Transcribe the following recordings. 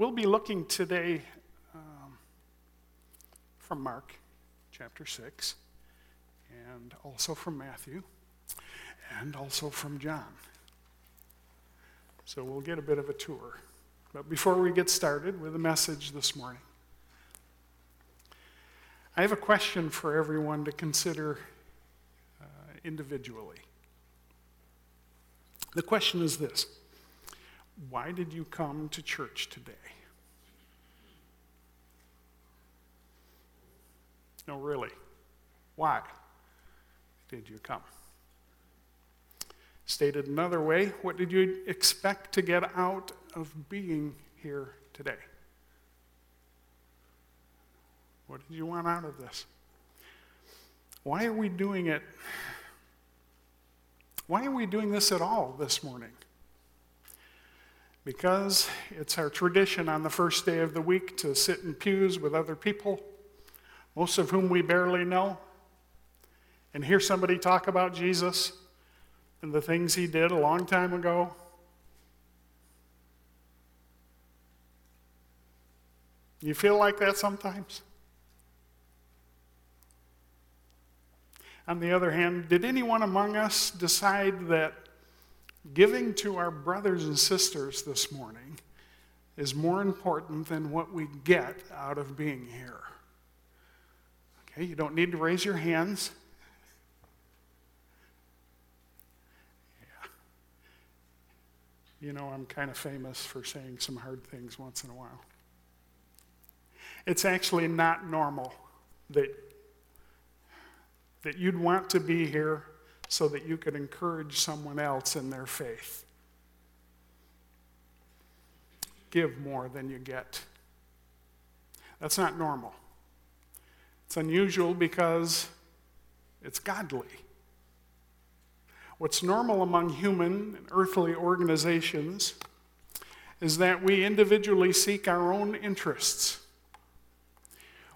we'll be looking today um, from Mark chapter 6, and also from Matthew, and also from John. So we'll get a bit of a tour. But before we get started with the message this morning, I have a question for everyone to consider uh, individually. The question is this Why did you come to church today? No, really. Why did you come? Stated another way, what did you expect to get out of being here today? What did you want out of this? Why are we doing it? Why are we doing this at all this morning? Because it's our tradition on the first day of the week to sit in pews with other people most of whom we barely know, and hear somebody talk about Jesus and the things he did a long time ago. You feel like that sometimes? On the other hand, did anyone among us decide that giving to our brothers and sisters this morning is more important than what we get out of being here? Okay, you don't need to raise your hands. Yeah. You know, I'm kind of famous for saying some hard things once in a while. It's actually not normal that, that you'd want to be here so that you could encourage someone else in their faith. Give more than you get. That's not normal. It's unusual because it's godly. What's normal among human and earthly organizations is that we individually seek our own interests.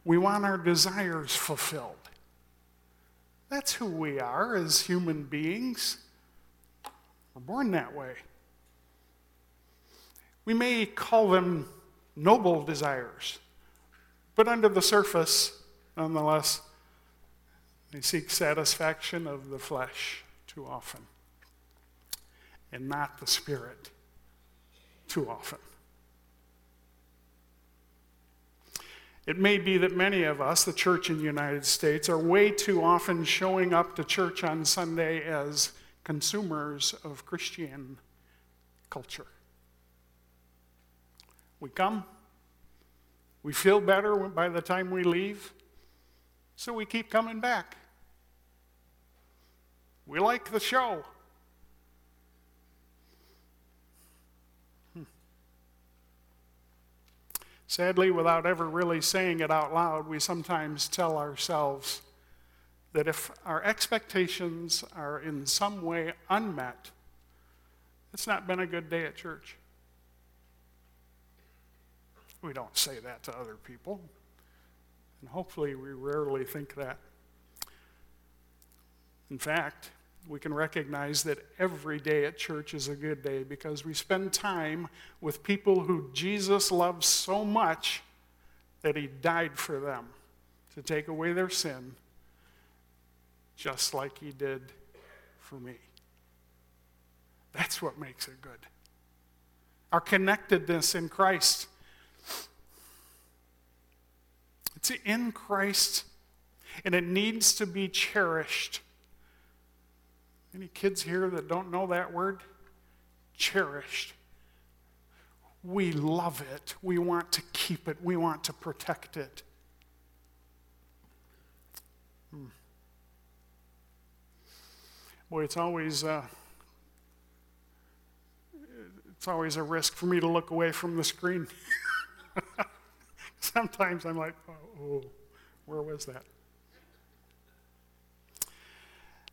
We want our desires fulfilled. That's who we are as human beings. We're born that way. We may call them noble desires, but under the surface, Nonetheless, they seek satisfaction of the flesh too often and not the spirit too often. It may be that many of us, the church in the United States, are way too often showing up to church on Sunday as consumers of Christian culture. We come, we feel better by the time we leave, so we keep coming back. We like the show. Sadly, without ever really saying it out loud, we sometimes tell ourselves that if our expectations are in some way unmet, it's not been a good day at church. We don't say that to other people. And hopefully, we rarely think that. In fact, we can recognize that every day at church is a good day because we spend time with people who Jesus loves so much that he died for them to take away their sin, just like he did for me. That's what makes it good. Our connectedness in Christ It's in Christ, and it needs to be cherished. Any kids here that don't know that word? Cherished. We love it. We want to keep it. We want to protect it. Hmm. Boy, it's always uh, it's always a risk for me to look away from the screen. Sometimes I'm like, oh, where was that?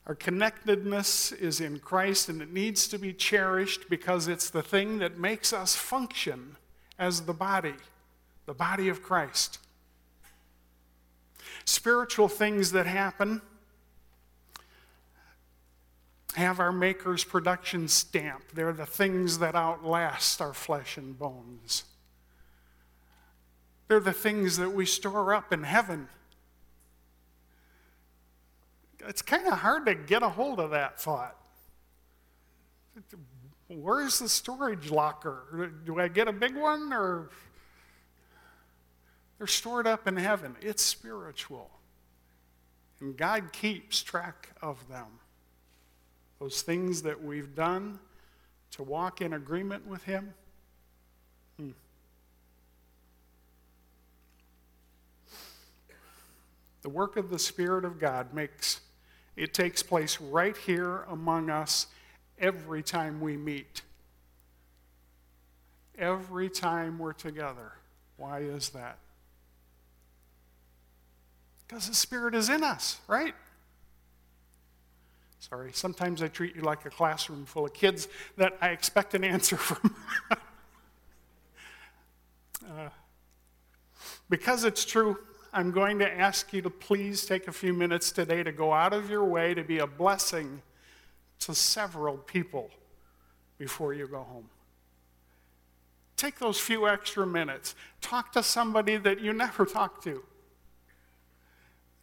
Our connectedness is in Christ and it needs to be cherished because it's the thing that makes us function as the body, the body of Christ. Spiritual things that happen have our Maker's production stamp. They're the things that outlast our flesh and bones. They're the things that we store up in heaven. It's kind of hard to get a hold of that thought. Where's the storage locker? Do I get a big one or they're stored up in heaven? It's spiritual. And God keeps track of them. Those things that we've done to walk in agreement with Him. Hmm. The work of the Spirit of God makes it takes place right here among us every time we meet. Every time we're together. Why is that? Because the Spirit is in us, right? Sorry, sometimes I treat you like a classroom full of kids that I expect an answer from. uh, because it's true, I'm going to ask you to please take a few minutes today to go out of your way to be a blessing to several people before you go home. Take those few extra minutes. Talk to somebody that you never talk to.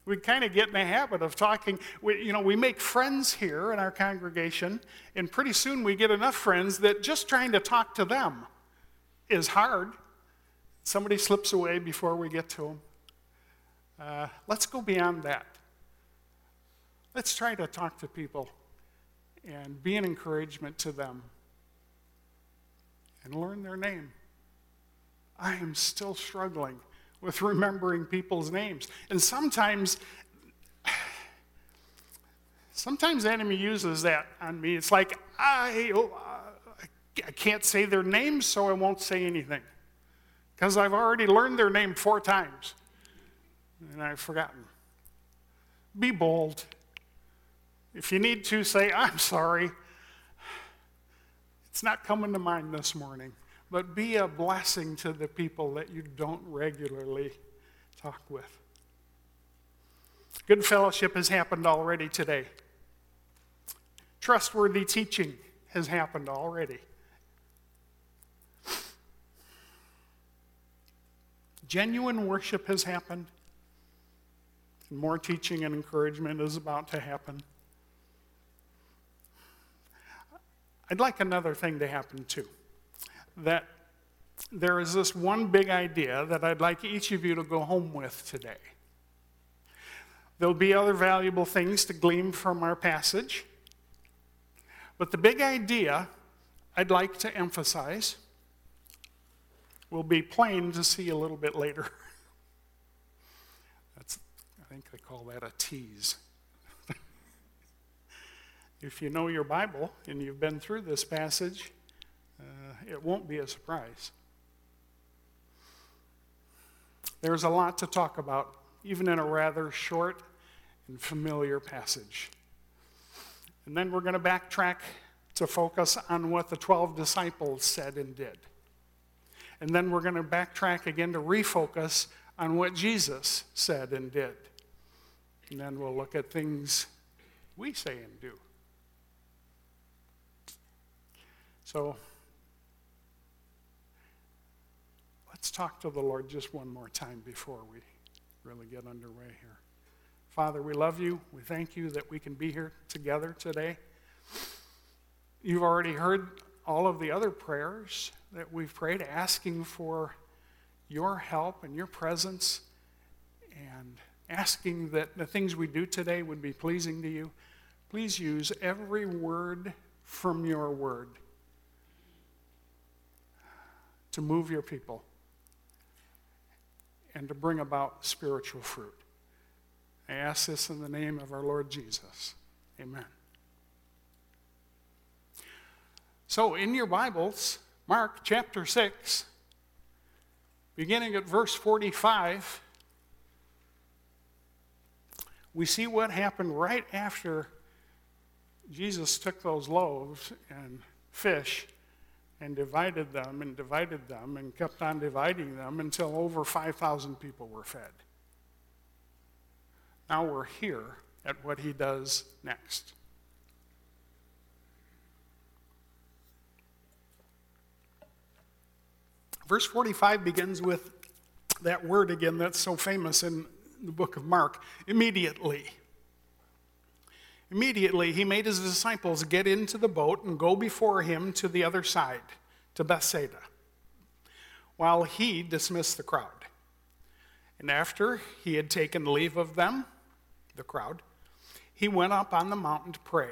We kind of get in the habit of talking. We, you know, we make friends here in our congregation, and pretty soon we get enough friends that just trying to talk to them is hard. Somebody slips away before we get to them. Uh, let's go beyond that. Let's try to talk to people and be an encouragement to them and learn their name. I am still struggling with remembering people's names. And sometimes, sometimes the enemy uses that on me. It's like, I, oh, I can't say their names, so I won't say anything. Because I've already learned their name four times and I've forgotten. Be bold. If you need to, say, I'm sorry. It's not coming to mind this morning, but be a blessing to the people that you don't regularly talk with. Good fellowship has happened already today. Trustworthy teaching has happened already. Genuine worship has happened. More teaching and encouragement is about to happen. I'd like another thing to happen too. That there is this one big idea that I'd like each of you to go home with today. There'll be other valuable things to glean from our passage. But the big idea I'd like to emphasize will be plain to see a little bit later. think they call that a tease. if you know your Bible and you've been through this passage, uh, it won't be a surprise. There's a lot to talk about, even in a rather short and familiar passage. And then we're going to backtrack to focus on what the 12 disciples said and did. And then we're going to backtrack again to refocus on what Jesus said and did. And then we'll look at things we say and do. So let's talk to the Lord just one more time before we really get underway here. Father, we love you. We thank you that we can be here together today. You've already heard all of the other prayers that we've prayed, asking for your help and your presence and asking that the things we do today would be pleasing to you. Please use every word from your word to move your people and to bring about spiritual fruit. I ask this in the name of our Lord Jesus. Amen. So, in your Bibles, Mark chapter 6, beginning at verse 45 we see what happened right after Jesus took those loaves and fish and divided them and divided them and kept on dividing them until over 5,000 people were fed. Now we're here at what he does next. Verse 45 begins with that word again that's so famous in the book of Mark immediately. Immediately, he made his disciples get into the boat and go before him to the other side, to Bethsaida, while he dismissed the crowd. And after he had taken leave of them, the crowd, he went up on the mountain to pray.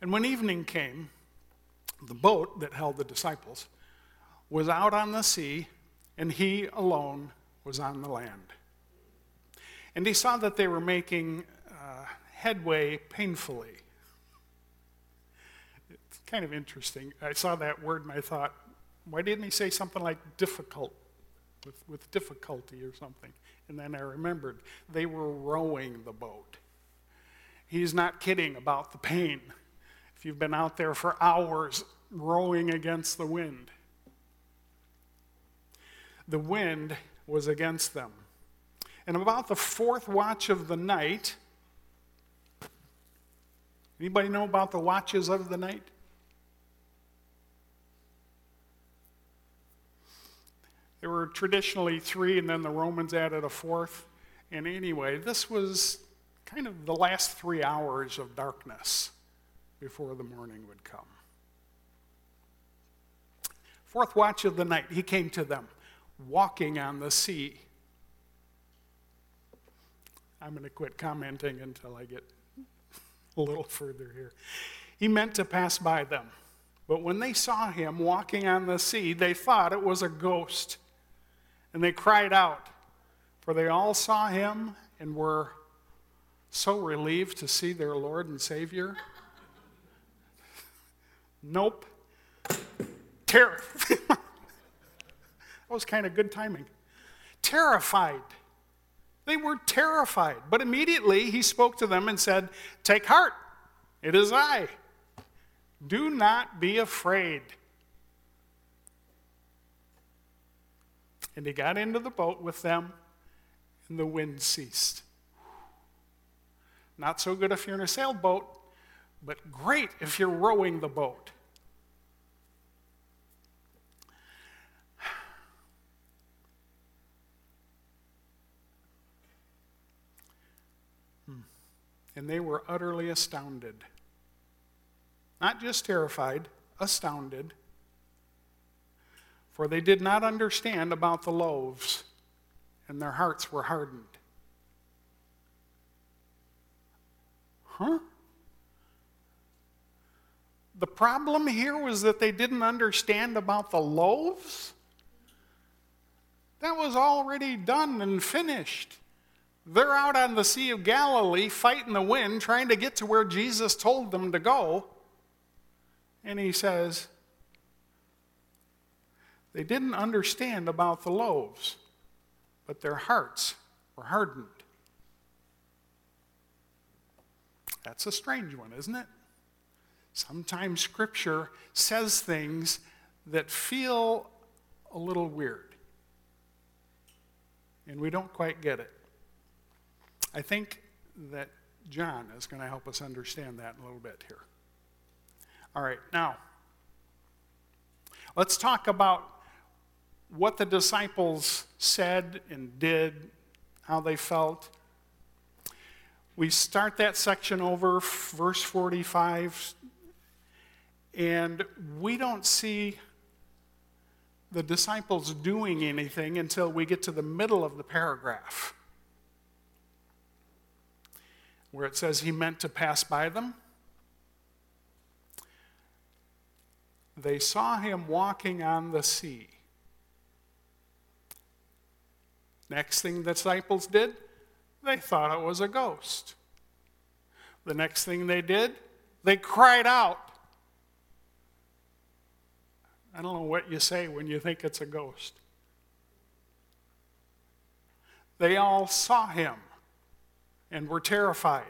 And when evening came, the boat that held the disciples was out on the sea, and he alone was on the land. And he saw that they were making uh, headway painfully. It's kind of interesting. I saw that word and I thought, why didn't he say something like difficult, with, with difficulty or something? And then I remembered they were rowing the boat. He's not kidding about the pain. If you've been out there for hours rowing against the wind, the wind was against them. And about the fourth watch of the night, anybody know about the watches of the night? There were traditionally three, and then the Romans added a fourth. And anyway, this was kind of the last three hours of darkness before the morning would come. Fourth watch of the night, he came to them, walking on the sea. I'm going to quit commenting until I get a little further here. He meant to pass by them, but when they saw him walking on the sea, they thought it was a ghost. And they cried out, for they all saw him and were so relieved to see their Lord and Savior. nope. Terror. that was kind of good timing. Terrified. They were terrified. But immediately he spoke to them and said, Take heart, it is I. Do not be afraid. And he got into the boat with them, and the wind ceased. Not so good if you're in a sailboat, but great if you're rowing the boat. And they were utterly astounded. Not just terrified, astounded for they did not understand about the loaves, and their hearts were hardened. Huh? The problem here was that they didn't understand about the loaves? That was already done and finished. They're out on the Sea of Galilee fighting the wind, trying to get to where Jesus told them to go. And he says, they didn't understand about the loaves, but their hearts were hardened. That's a strange one, isn't it? Sometimes Scripture says things that feel a little weird, and we don't quite get it. I think that John is going to help us understand that a little bit here. All right, now, let's talk about what the disciples said and did, how they felt. We start that section over, verse 45, and we don't see the disciples doing anything until we get to the middle of the paragraph, where it says he meant to pass by them. They saw him walking on the sea. Next thing the disciples did, they thought it was a ghost. The next thing they did, they cried out. I don't know what you say when you think it's a ghost. They all saw him and were terrified.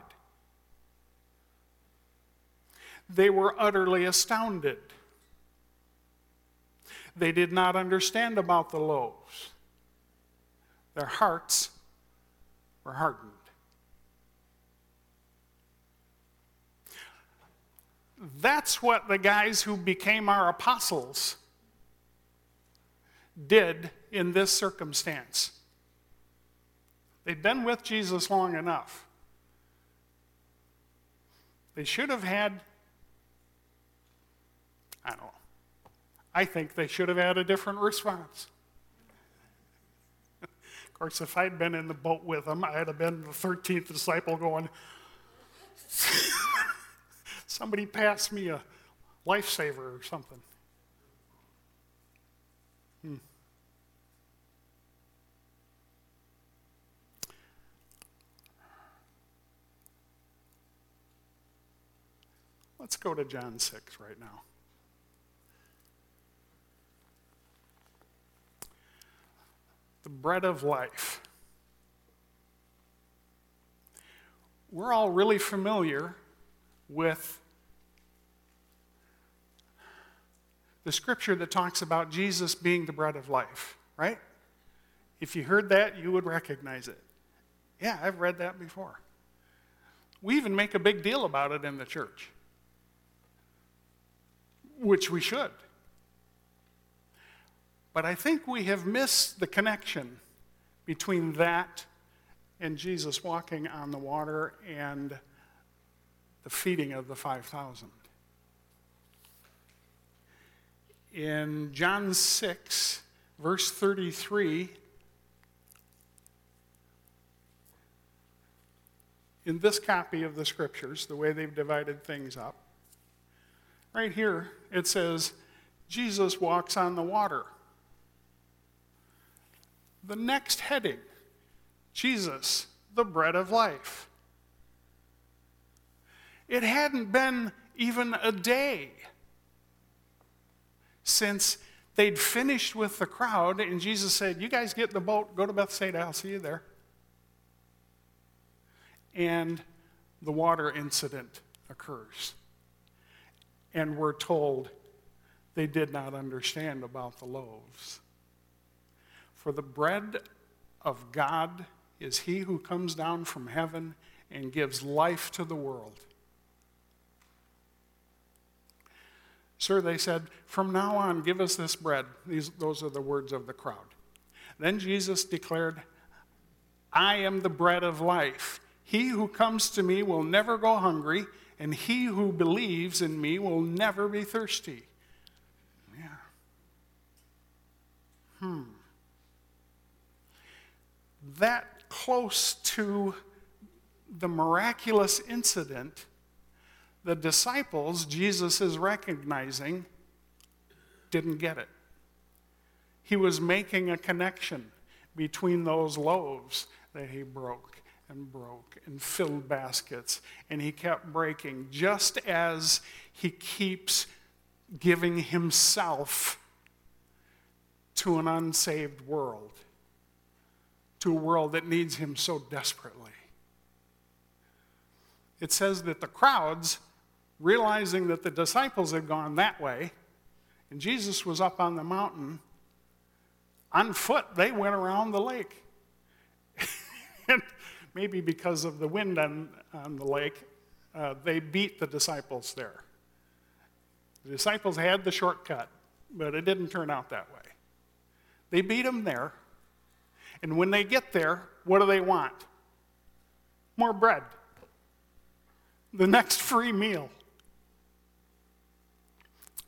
They were utterly astounded. They did not understand about the loaves. Their hearts were hardened. That's what the guys who became our apostles did in this circumstance. They'd been with Jesus long enough. They should have had, I don't know, I think they should have had a different response. of course, if I'd been in the boat with them, I'd have been the 13th disciple going, somebody pass me a lifesaver or something. Let's go to John 6 right now. The bread of life. We're all really familiar with the scripture that talks about Jesus being the bread of life, right? If you heard that, you would recognize it. Yeah, I've read that before. We even make a big deal about it in the church, which we should. But I think we have missed the connection between that and Jesus walking on the water and the feeding of the 5,000. In John 6, verse 33, in this copy of the scriptures, the way they've divided things up, right here it says, Jesus walks on the water. The next heading, Jesus, the bread of life. It hadn't been even a day since they'd finished with the crowd, and Jesus said, You guys get in the boat, go to Bethsaida, I'll see you there. And the water incident occurs. And we're told they did not understand about the loaves. For the bread of God is he who comes down from heaven and gives life to the world. Sir, they said, from now on, give us this bread. These, those are the words of the crowd. Then Jesus declared, I am the bread of life. He who comes to me will never go hungry, and he who believes in me will never be thirsty. Yeah. Hmm. That close to the miraculous incident, the disciples, Jesus is recognizing, didn't get it. He was making a connection between those loaves that he broke and broke and filled baskets, and he kept breaking, just as he keeps giving himself to an unsaved world to a world that needs him so desperately. It says that the crowds, realizing that the disciples had gone that way, and Jesus was up on the mountain, on foot, they went around the lake. Maybe because of the wind on, on the lake, uh, they beat the disciples there. The disciples had the shortcut, but it didn't turn out that way. They beat them there, and when they get there, what do they want? More bread. The next free meal.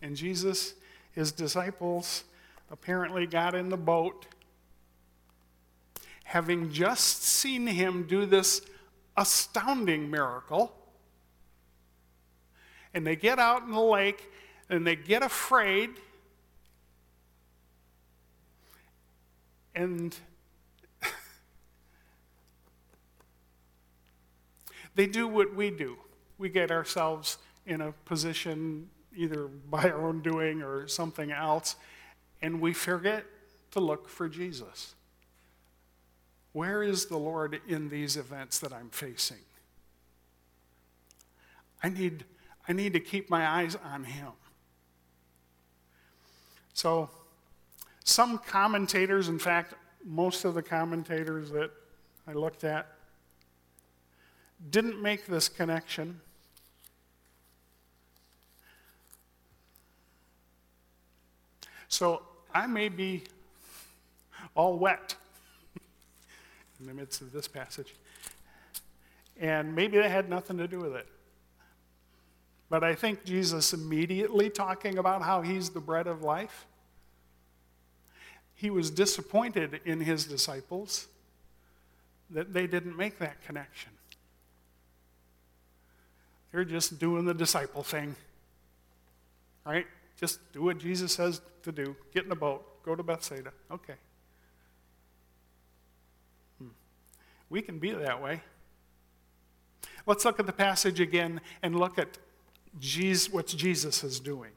And Jesus, his disciples, apparently got in the boat, having just seen him do this astounding miracle. And they get out in the lake and they get afraid. And They do what we do. We get ourselves in a position either by our own doing or something else, and we forget to look for Jesus. Where is the Lord in these events that I'm facing? I need, I need to keep my eyes on Him. So, some commentators, in fact, most of the commentators that I looked at, didn't make this connection. So I may be all wet in the midst of this passage. And maybe that had nothing to do with it. But I think Jesus immediately talking about how he's the bread of life, he was disappointed in his disciples that they didn't make that connection. They're just doing the disciple thing, right? Just do what Jesus says to do. Get in a boat, go to Bethsaida. Okay. Hmm. We can be that way. Let's look at the passage again and look at Jesus, what Jesus is doing.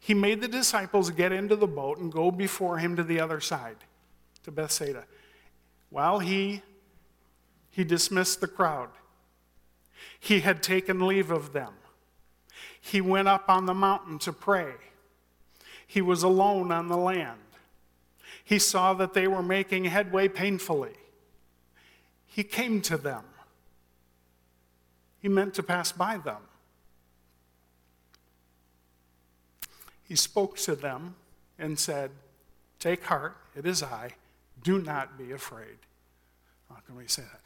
He made the disciples get into the boat and go before him to the other side, to Bethsaida. While he, he dismissed the crowd, he had taken leave of them. He went up on the mountain to pray. He was alone on the land. He saw that they were making headway painfully. He came to them. He meant to pass by them. He spoke to them and said, Take heart, it is I. Do not be afraid. How can we say that?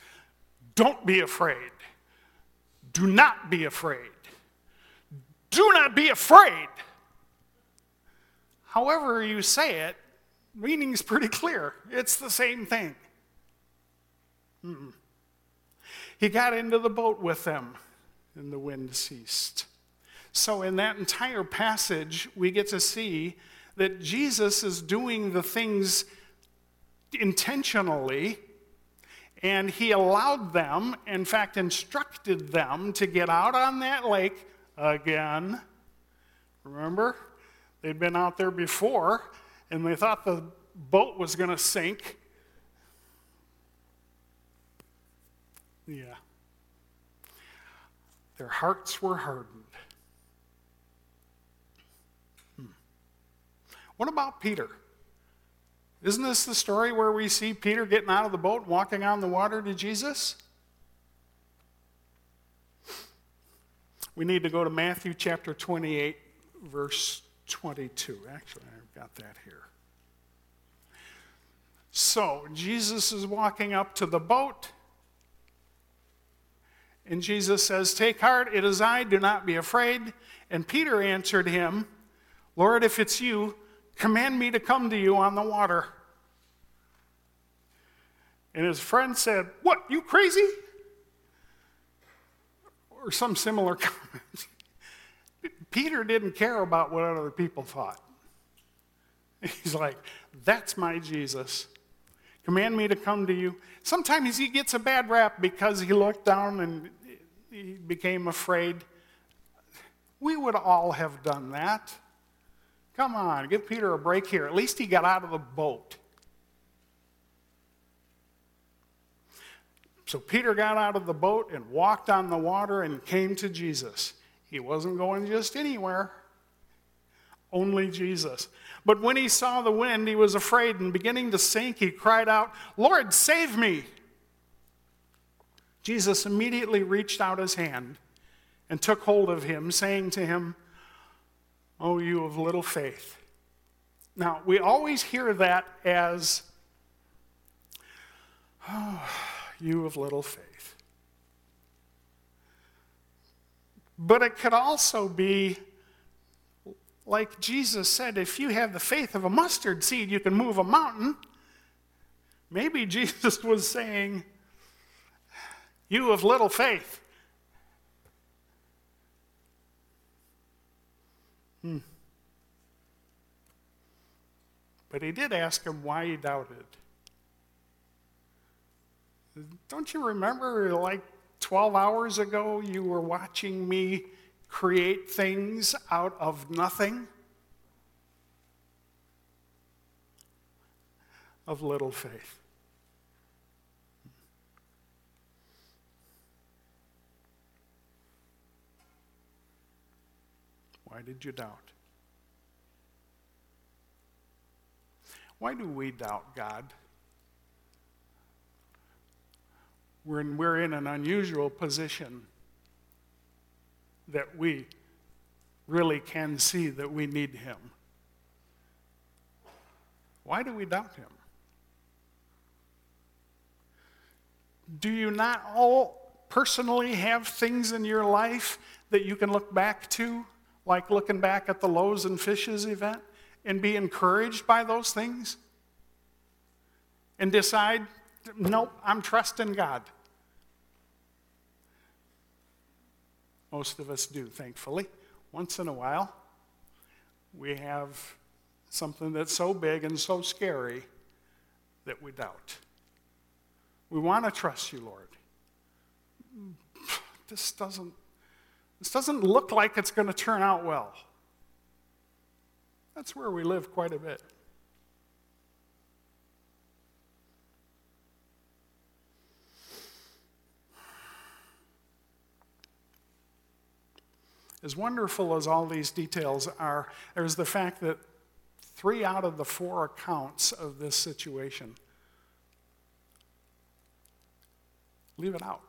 Don't be afraid. Do not be afraid. Do not be afraid. However, you say it, meaning is pretty clear. It's the same thing. Mm-mm. He got into the boat with them, and the wind ceased. So, in that entire passage, we get to see that Jesus is doing the things intentionally, and he allowed them, in fact, instructed them to get out on that lake again. Remember? They'd been out there before, and they thought the boat was going to sink. Yeah. Their hearts were hardened. Hmm. What about Peter? Isn't this the story where we see Peter getting out of the boat, and walking on the water to Jesus? We need to go to Matthew chapter 28, verse 22. Actually, I've got that here. So, Jesus is walking up to the boat, and Jesus says, Take heart, it is I, do not be afraid. And Peter answered him, Lord, if it's you, command me to come to you on the water. And his friend said, What, you crazy? Or some similar comment. Peter didn't care about what other people thought. He's like, That's my Jesus. Command me to come to you. Sometimes he gets a bad rap because he looked down and he became afraid. We would all have done that. Come on, give Peter a break here. At least he got out of the boat. So Peter got out of the boat and walked on the water and came to Jesus. He wasn't going just anywhere, only Jesus. But when he saw the wind, he was afraid and beginning to sink, he cried out, Lord, save me! Jesus immediately reached out his hand and took hold of him, saying to him, Oh, you of little faith. Now, we always hear that as, Oh, you of little faith. But it could also be like Jesus said if you have the faith of a mustard seed, you can move a mountain. Maybe Jesus was saying, You of little faith. Hmm. But he did ask him why he doubted. Don't you remember, like 12 hours ago, you were watching me create things out of nothing? Of little faith. Why did you doubt? Why do we doubt God? we're in, we're in an unusual position that we really can see that we need Him. Why do we doubt Him? Do you not all personally have things in your life that you can look back to, like looking back at the loaves and fishes event, and be encouraged by those things? And decide, nope, I'm trusting God. Most of us do, thankfully. Once in a while, we have something that's so big and so scary that we doubt. We want to trust you, Lord. This doesn't, this doesn't look like it's going to turn out well. That's where we live quite a bit. As wonderful as all these details are, there's the fact that three out of the four accounts of this situation leave it out.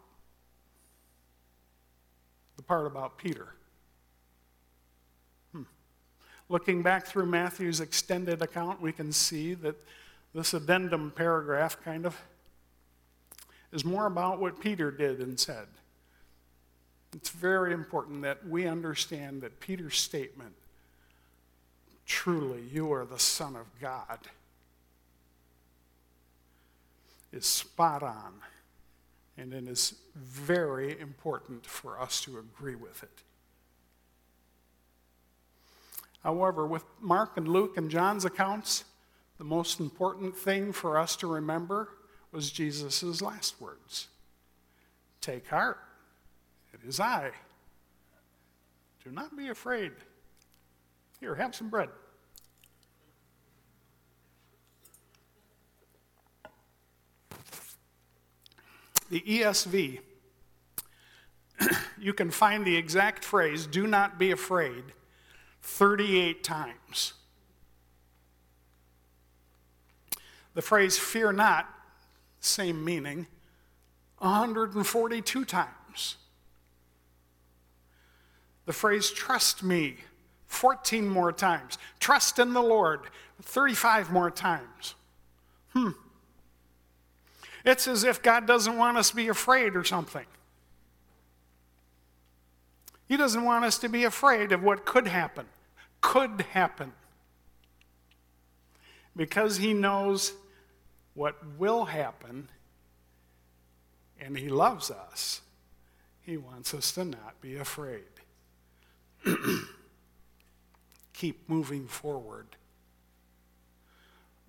The part about Peter. Hmm. Looking back through Matthew's extended account, we can see that this addendum paragraph kind of is more about what Peter did and said. It's very important that we understand that Peter's statement, truly, you are the Son of God, is spot on. And it is very important for us to agree with it. However, with Mark and Luke and John's accounts, the most important thing for us to remember was Jesus' last words Take heart. It is I. Do not be afraid. Here, have some bread. The ESV, you can find the exact phrase, do not be afraid, 38 times. The phrase fear not, same meaning, 142 times. The phrase trust me 14 more times. Trust in the Lord 35 more times. Hmm. It's as if God doesn't want us to be afraid or something. He doesn't want us to be afraid of what could happen. Could happen. Because He knows what will happen and He loves us, He wants us to not be afraid. Keep moving forward.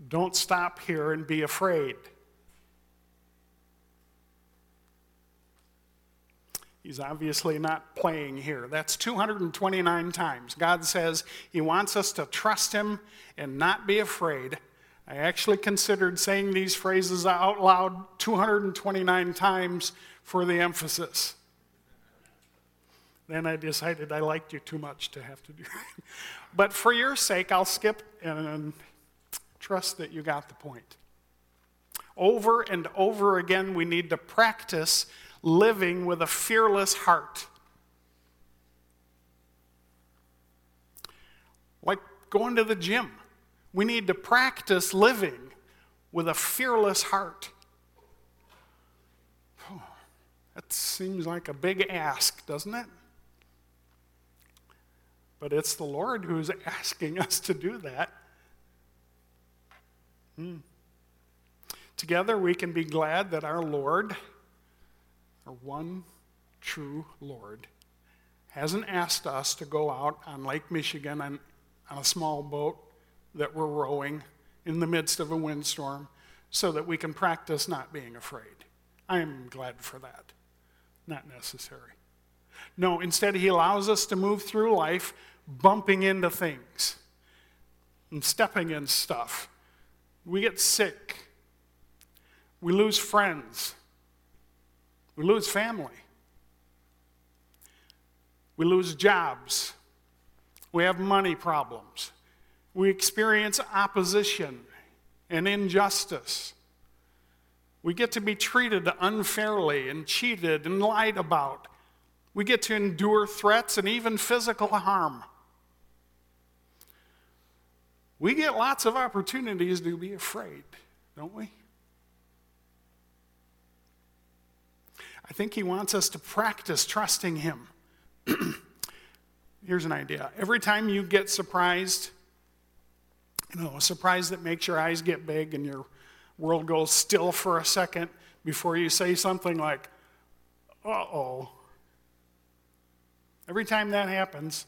Don't stop here and be afraid. He's obviously not playing here. That's 229 times. God says He wants us to trust Him and not be afraid. I actually considered saying these phrases out loud 229 times for the emphasis. Then I decided I liked you too much to have to do it. but for your sake, I'll skip and trust that you got the point. Over and over again, we need to practice living with a fearless heart. Like going to the gym, we need to practice living with a fearless heart. That seems like a big ask, doesn't it? But it's the Lord who's asking us to do that. Hmm. Together, we can be glad that our Lord, our one true Lord, hasn't asked us to go out on Lake Michigan on, on a small boat that we're rowing in the midst of a windstorm so that we can practice not being afraid. I am glad for that. Not necessary. No, instead, He allows us to move through life bumping into things and stepping in stuff. We get sick. We lose friends. We lose family. We lose jobs. We have money problems. We experience opposition and injustice. We get to be treated unfairly and cheated and lied about. We get to endure threats and even physical harm. We get lots of opportunities to be afraid, don't we? I think He wants us to practice trusting Him. Here's an idea every time you get surprised, you know, a surprise that makes your eyes get big and your world goes still for a second before you say something like, uh oh. Every time that happens,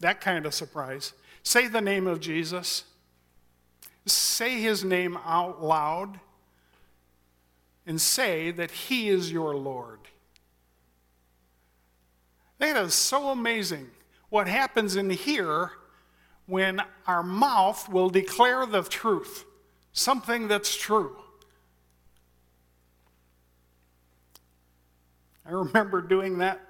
that kind of surprise, say the name of Jesus. Say his name out loud and say that he is your Lord. That is so amazing what happens in here when our mouth will declare the truth, something that's true. I remember doing that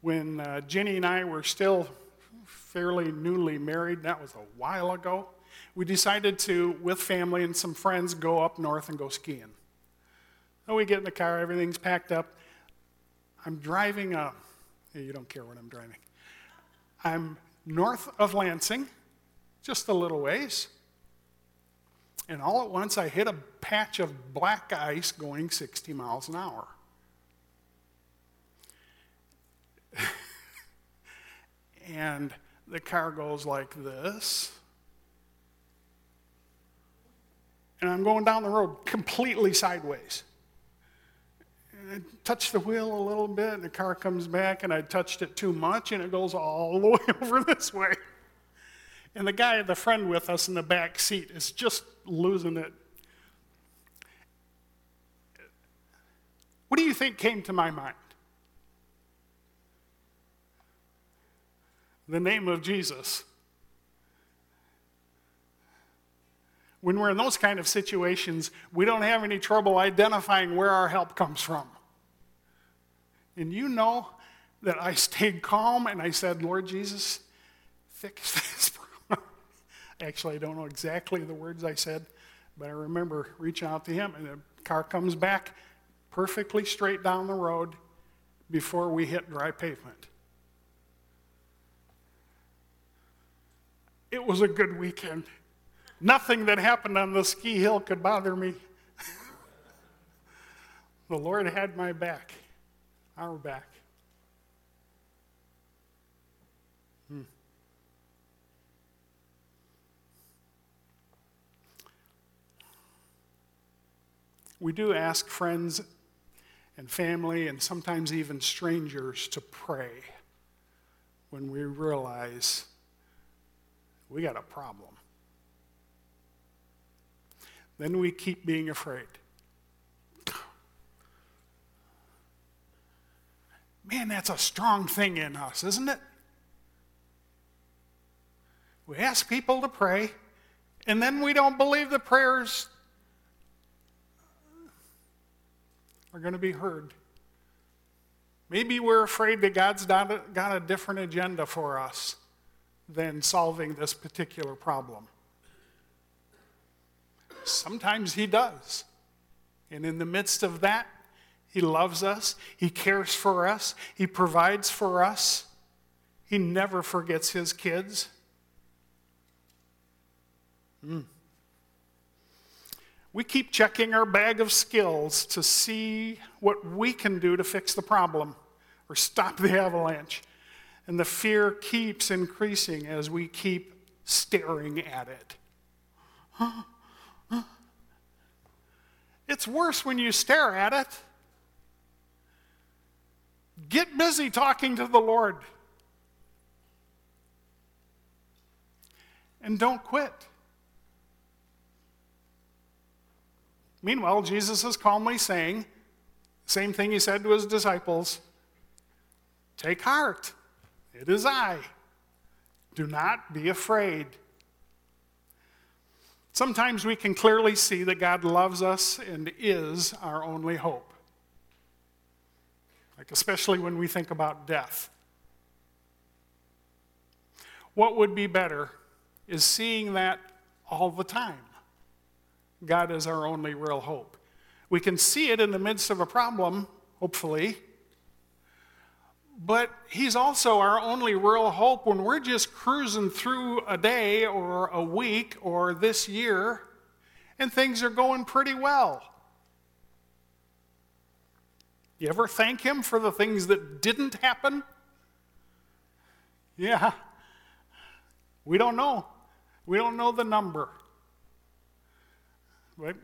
when uh, Jenny and I were still fairly newly married. That was a while ago. We decided to, with family and some friends, go up north and go skiing. So we get in the car, everything's packed up. I'm driving a, you don't care what I'm driving. I'm north of Lansing, just a little ways. And all at once, I hit a patch of black ice going 60 miles an hour. and the car goes like this. And I'm going down the road completely sideways. And I touch the wheel a little bit, and the car comes back, and I touched it too much, and it goes all the way over this way. And the guy, the friend with us in the back seat, is just losing it. What do you think came to my mind? the name of Jesus. When we're in those kind of situations, we don't have any trouble identifying where our help comes from. And you know that I stayed calm and I said, Lord Jesus, fix this problem. Actually, I don't know exactly the words I said, but I remember reaching out to him, and the car comes back perfectly straight down the road before we hit dry pavement. It was a good weekend. Nothing that happened on the ski hill could bother me. the Lord had my back, our back. Hmm. We do ask friends and family and sometimes even strangers to pray when we realize we got a problem. Then we keep being afraid. Man, that's a strong thing in us, isn't it? We ask people to pray, and then we don't believe the prayers are going to be heard. Maybe we're afraid that God's got a, different agenda for us than solving this particular problem. Sometimes He does. And in the midst of that, He loves us, He cares for us, He provides for us, He never forgets His kids. Mm. We keep checking our bag of skills to see what we can do to fix the problem or stop the avalanche. And the fear keeps increasing as we keep staring at it. It's worse when you stare at it. Get busy talking to the Lord. And don't quit. Meanwhile, Jesus is calmly saying, same thing he said to his disciples take heart. It is I. Do not be afraid. Sometimes we can clearly see that God loves us and is our only hope. Like, especially when we think about death. What would be better is seeing that all the time. God is our only real hope. We can see it in the midst of a problem, hopefully, but he's also our only real hope when we're just cruising through a day or a week or this year and things are going pretty well. You ever thank Him for the things that didn't happen? Yeah. We don't know. We don't know the number. Right?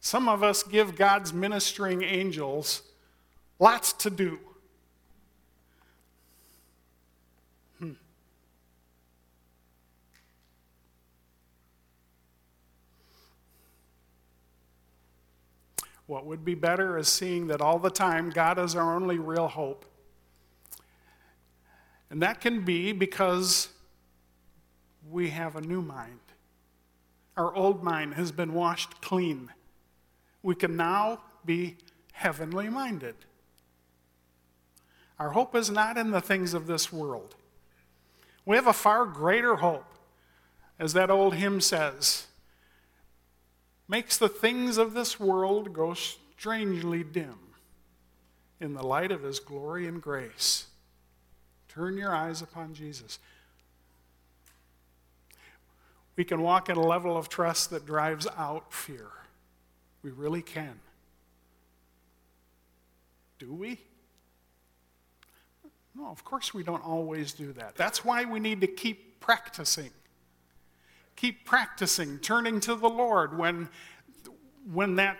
Some of us give God's ministering angels lots to do. Hmm. What would be better is seeing that all the time God is our only real hope. And that can be because we have a new mind. Our old mind has been washed clean. We can now be heavenly minded. Our hope is not in the things of this world. We have a far greater hope, as that old hymn says, makes the things of this world go strangely dim in the light of his glory and grace. Turn your eyes upon Jesus. We can walk at a level of trust that drives out fear. We really can. Do we? No, of course we don't always do that. That's why we need to keep practicing. Keep practicing, turning to the Lord when, when that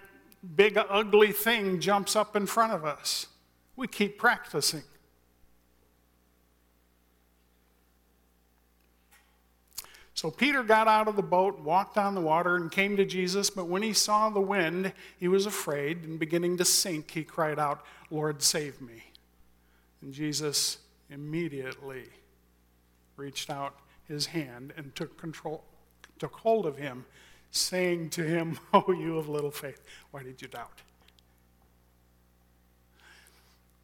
big, ugly thing jumps up in front of us. We keep practicing. So Peter got out of the boat, walked on the water, and came to Jesus. But when he saw the wind, he was afraid, and beginning to sink, he cried out, Lord, save me. And Jesus immediately reached out his hand and took control, took hold of him, saying to him, Oh, you of little faith, why did you doubt?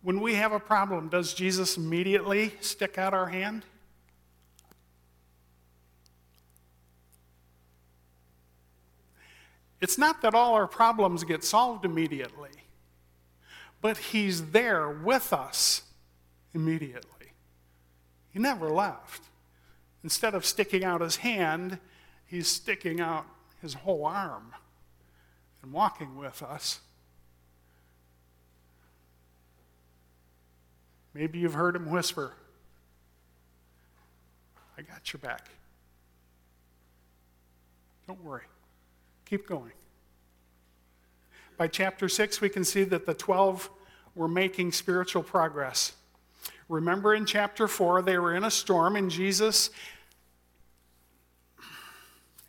When we have a problem, does Jesus immediately stick out our hand? It's not that all our problems get solved immediately, but He's there with us immediately. He never left. Instead of sticking out His hand, He's sticking out His whole arm and walking with us. Maybe you've heard Him whisper, I got your back. Don't worry. Keep going. By chapter 6, we can see that the 12 were making spiritual progress. Remember in chapter 4, they were in a storm, and Jesus,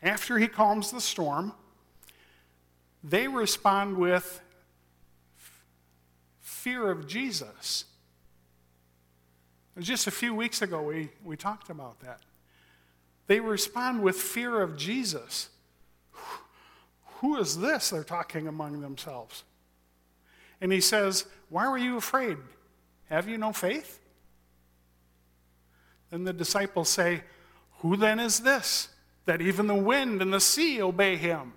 after he calms the storm, they respond with fear of Jesus. Just a few weeks ago, we, we talked about that. They respond with fear of Jesus. Who is this? They're talking among themselves. And he says, Why were you afraid? Have you no faith? Then the disciples say, Who then is this that even the wind and the sea obey him?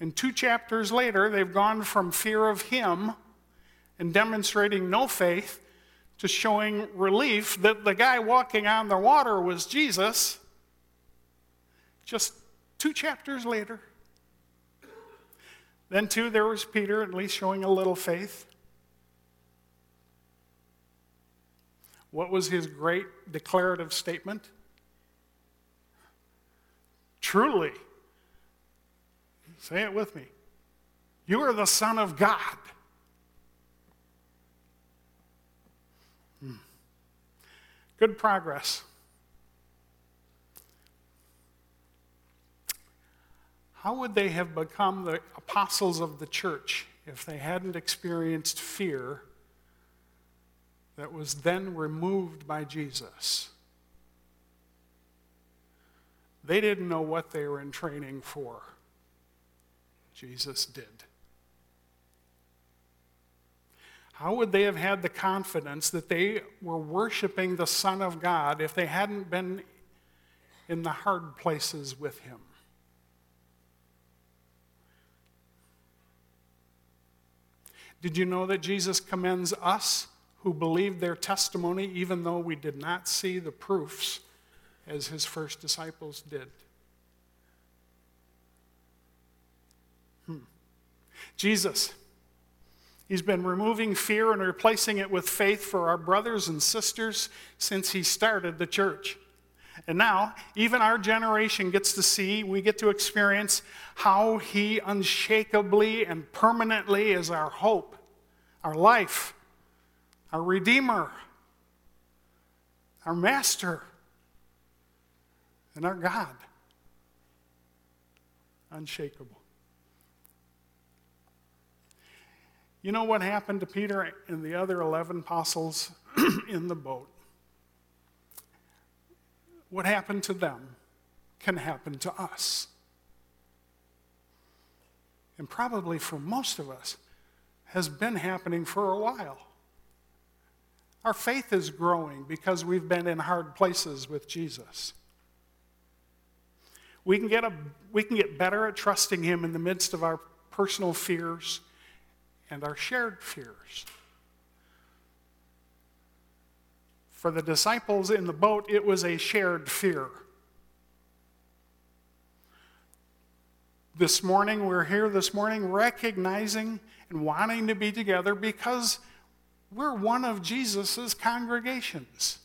And two chapters later, they've gone from fear of him and demonstrating no faith to showing relief that the guy walking on the water was Jesus. Just Two chapters later. Then, too, there was Peter, at least showing a little faith. What was his great declarative statement? Truly, say it with me, you are the Son of God. Hmm. Good progress. How would they have become the apostles of the church if they hadn't experienced fear that was then removed by Jesus? They didn't know what they were in training for. Jesus did. How would they have had the confidence that they were worshiping the Son of God if they hadn't been in the hard places with Him? Did you know that Jesus commends us who believed their testimony even though we did not see the proofs as his first disciples did? Hmm. Jesus. He's been removing fear and replacing it with faith for our brothers and sisters since he started the church. And now, even our generation gets to see, we get to experience how he unshakably and permanently is our hope, our life, our Redeemer, our Master, and our God. Unshakable. You know what happened to Peter and the other 11 apostles in the boat? What happened to them can happen to us. And probably for most of us, has been happening for a while. Our faith is growing because we've been in hard places with Jesus. We can get, a, we can get better at trusting Him in the midst of our personal fears and our shared fears. For the disciples in the boat, it was a shared fear. This morning, we're here this morning recognizing and wanting to be together because we're one of Jesus' congregations.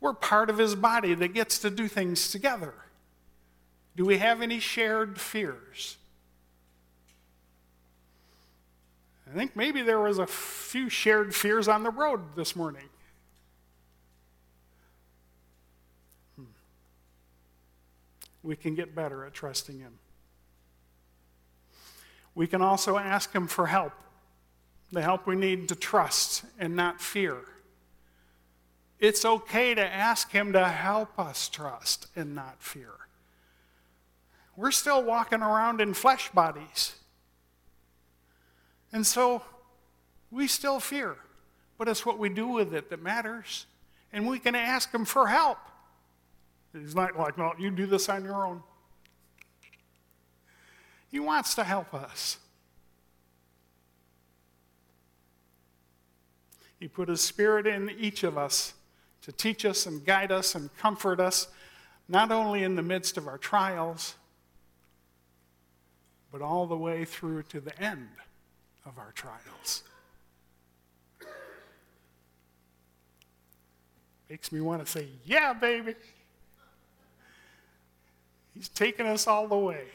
We're part of his body that gets to do things together. Do we have any shared fears? I think maybe there was a few shared fears on the road this morning. Hmm. We can get better at trusting Him. We can also ask Him for help, the help we need to trust and not fear. It's okay to ask Him to help us trust and not fear. We're still walking around in flesh bodies. And so we still fear, but it's what we do with it that matters. And we can ask Him for help. He's not like, no, you do this on your own. He wants to help us. He put His Spirit in each of us to teach us and guide us and comfort us, not only in the midst of our trials, but all the way through to the end of our trials. Makes me want to say, Yeah, baby. He's taking us all the way.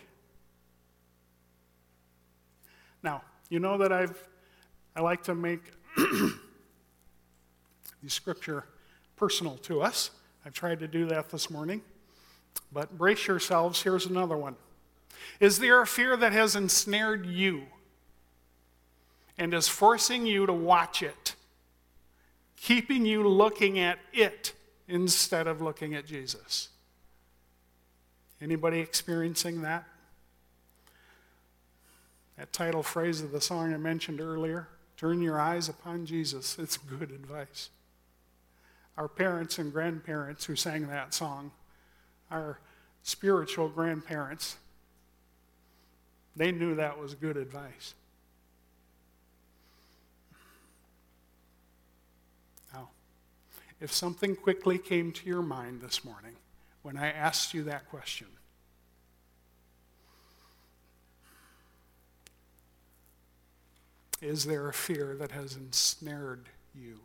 Now, you know that I've I like to make the scripture personal to us. I've tried to do that this morning. But brace yourselves, here's another one. Is there a fear that has ensnared you? and is forcing you to watch it, keeping you looking at it instead of looking at Jesus. Anybody experiencing that? That title phrase of the song I mentioned earlier, turn your eyes upon Jesus. It's good advice. Our parents and grandparents who sang that song, our spiritual grandparents, they knew that was good advice. Now, if something quickly came to your mind this morning when I asked you that question. Is there a fear that has ensnared you?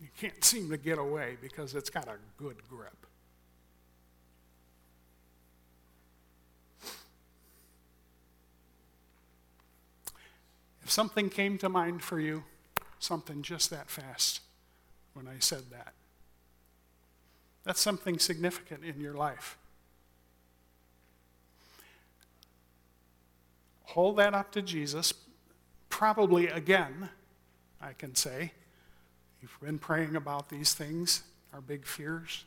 You can't seem to get away because it's got a good grip. If something came to mind for you, something just that fast when I said that. That's something significant in your life. Hold that up to Jesus. Probably again, I can say. You've been praying about these things, our big fears.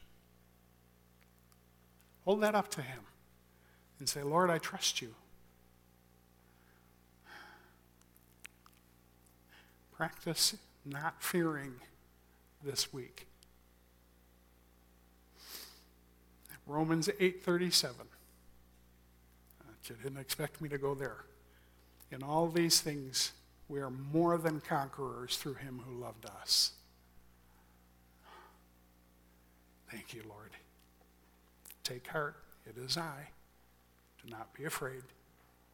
Hold that up to Him and say, Lord, I trust you. Practice not fearing this week. Romans 8:37. You didn't expect me to go there. In all these things, we are more than conquerors through him who loved us. Thank you, Lord. Take heart. It is I. to not be afraid.